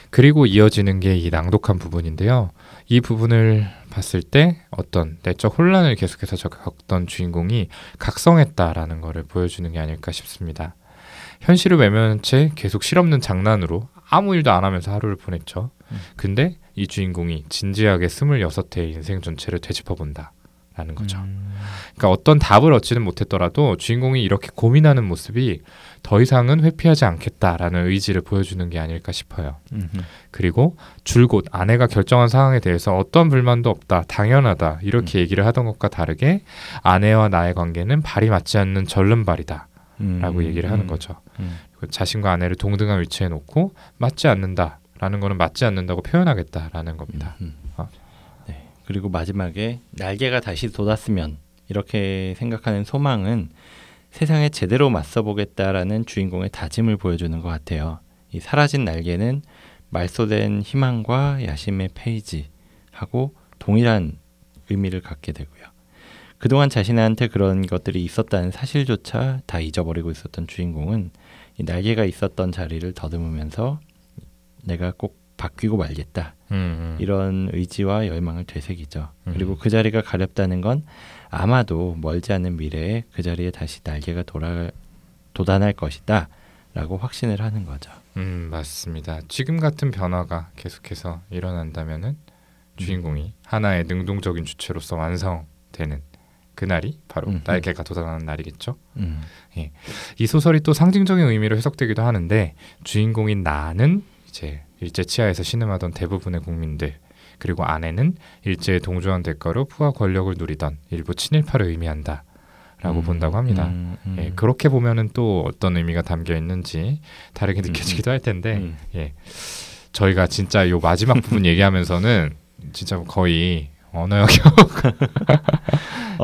[SPEAKER 1] 그리고 이어지는 게 이 낭독한 부분인데요. 이 부분을 봤을 때 어떤 내적 혼란을 계속해서 겪던 주인공이 각성했다라는 것을 보여주는 게 아닐까 싶습니다. 현실을 외면한 채 계속 실없는 장난으로 아무 일도 안 하면서 하루를 보냈죠.
[SPEAKER 2] 음.
[SPEAKER 1] 근데 이 주인공이 진지하게 스물여섯 해의 인생 전체를 되짚어 본다. 라는 거죠.
[SPEAKER 2] 음.
[SPEAKER 1] 그러니까 어떤 답을 얻지는 못했더라도 주인공이 이렇게 고민하는 모습이 더 이상은 회피하지 않겠다라는 의지를 보여주는 게 아닐까 싶어요.
[SPEAKER 2] 음흠.
[SPEAKER 1] 그리고 줄곧 아내가 결정한 상황에 대해서 어떤 불만도 없다, 당연하다 이렇게 얘기를 하던 것과 다르게 아내와 나의 관계는 발이 맞지 않는 절름발이다라고
[SPEAKER 2] 음.
[SPEAKER 1] 얘기를 하는
[SPEAKER 2] 음.
[SPEAKER 1] 거죠.
[SPEAKER 2] 음.
[SPEAKER 1] 자신과 아내를 동등한 위치에 놓고 맞지 않는다라는 거는 맞지 않는다고 표현하겠다라는 겁니다.
[SPEAKER 2] 음.
[SPEAKER 1] 어.
[SPEAKER 2] 네. 그리고 마지막에 날개가 다시 돋았으면 이렇게 생각하는 소망은 세상에 제대로 맞서보겠다라는 주인공의 다짐을 보여주는 것 같아요. 이 사라진 날개는 말소된 희망과 야심의 페이지하고 동일한 의미를 갖게 되고요. 그동안 자신한테 그런 것들이 있었다는 사실조차 다 잊어버리고 있었던 주인공은 이 날개가 있었던 자리를 더듬으면서 내가 꼭 바뀌고 말겠다
[SPEAKER 1] 음, 음.
[SPEAKER 2] 이런 의지와 열망을 되새기죠.
[SPEAKER 1] 음.
[SPEAKER 2] 그리고 그 자리가 가렵다는 건 아마도 멀지 않은 미래에 그 자리에 다시 날개가 돌아 도단할 것이다라고 확신을 하는 거죠.
[SPEAKER 1] 음, 맞습니다. 지금 같은 변화가 계속해서 일어난다면은 주인공이 하나의 능동적인 주체로서 완성되는 그날이 바로
[SPEAKER 2] 음.
[SPEAKER 1] 날개가 돋아나는 날이겠죠.
[SPEAKER 2] 음.
[SPEAKER 1] 이 소설이 또 상징적인 의미로 해석되기도 하는데 주인공인 나는 이제 일제 치하에서 신음하던 대부분의 국민들 그리고 아내는 일제에 동조한 대가로 부와 권력을 누리던 일부 친일파를 의미한다 라고
[SPEAKER 2] 음,
[SPEAKER 1] 본다고 합니다.
[SPEAKER 2] 음, 음.
[SPEAKER 1] 예, 그렇게 보면은 또 어떤 의미가 담겨 있는지 다르게 느껴지기도 할 텐데
[SPEAKER 2] 음.
[SPEAKER 1] 예, 저희가 진짜 요 마지막 부분 얘기하면서는 진짜 거의 언어 영역.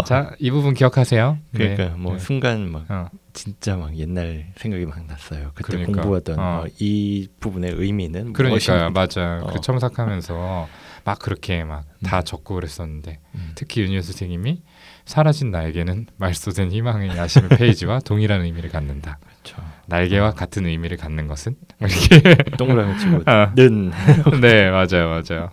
[SPEAKER 1] 자, 이 부분 기억하세요. 네.
[SPEAKER 2] 그러니까 뭐
[SPEAKER 1] 네.
[SPEAKER 2] 순간 막
[SPEAKER 1] 어,
[SPEAKER 2] 진짜 막 옛날 생각이 막 났어요. 그때
[SPEAKER 1] 그러니까.
[SPEAKER 2] 공부하던
[SPEAKER 1] 어.
[SPEAKER 2] 어, 이 부분의 의미는
[SPEAKER 1] 그러니까요. 맞아요.
[SPEAKER 2] 어.
[SPEAKER 1] 그 첨삭하면서 막 그렇게 막 다
[SPEAKER 2] 음.
[SPEAKER 1] 적고 그랬었는데
[SPEAKER 2] 음.
[SPEAKER 1] 특히 윤희우 선생님이 사라진 나에게는 말소된 희망의 야심의 페이지와 동일한 의미를 갖는다.
[SPEAKER 2] 그렇죠.
[SPEAKER 1] 날개와 같은 의미를 갖는 것은 이렇게
[SPEAKER 2] 동그라미 치고
[SPEAKER 1] 아.
[SPEAKER 2] 는
[SPEAKER 1] 네 맞아요 맞아요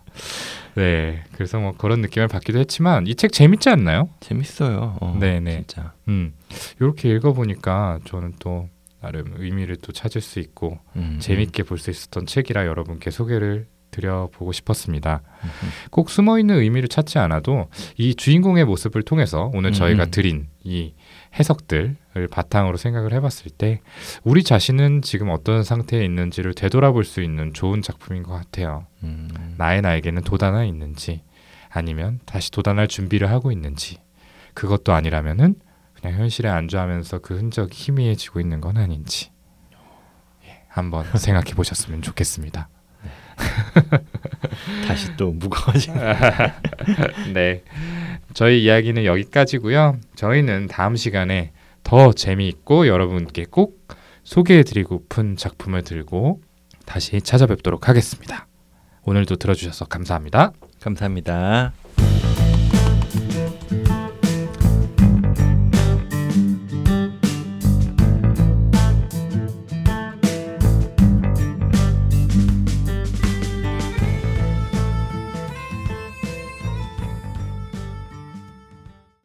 [SPEAKER 1] 네 그래서 뭐 그런 느낌을 받기도 했지만 이 책 재밌지 않나요?
[SPEAKER 2] 재밌어요. 어,
[SPEAKER 1] 네 네.
[SPEAKER 2] 진짜.
[SPEAKER 1] 음 이렇게 읽어보니까 저는 또 나름 의미를 또 찾을 수 있고
[SPEAKER 2] 음,
[SPEAKER 1] 재밌게 볼 수 있었던 책이라 여러분께 소개를 드려보고 싶었습니다.
[SPEAKER 2] 음, 음.
[SPEAKER 1] 꼭 숨어 있는 의미를 찾지 않아도 이 주인공의 모습을 통해서 오늘 저희가
[SPEAKER 2] 음.
[SPEAKER 1] 드린 이 해석들을 바탕으로 생각을 해봤을 때 우리 자신은 지금 어떤 상태에 있는지를 되돌아볼 수 있는 좋은 작품인 것 같아요.
[SPEAKER 2] 음.
[SPEAKER 1] 나의 나에게는 도단해 있는지 아니면 다시 도단할 준비를 하고 있는지 그것도 아니라면은 그냥 현실에 안주하면서 그 흔적이 희미해지고 있는 건 아닌지 예, 한번 생각해 보셨으면 좋겠습니다.
[SPEAKER 2] 다시 또 무거워지는.
[SPEAKER 1] 네. 저희 이야기는 여기까지고요. 저희는 다음 시간에 더 재미있고 여러분께 꼭 소개해드리고픈 작품을 들고 다시 찾아뵙도록 하겠습니다. 오늘도 들어주셔서 감사합니다.
[SPEAKER 2] 감사합니다.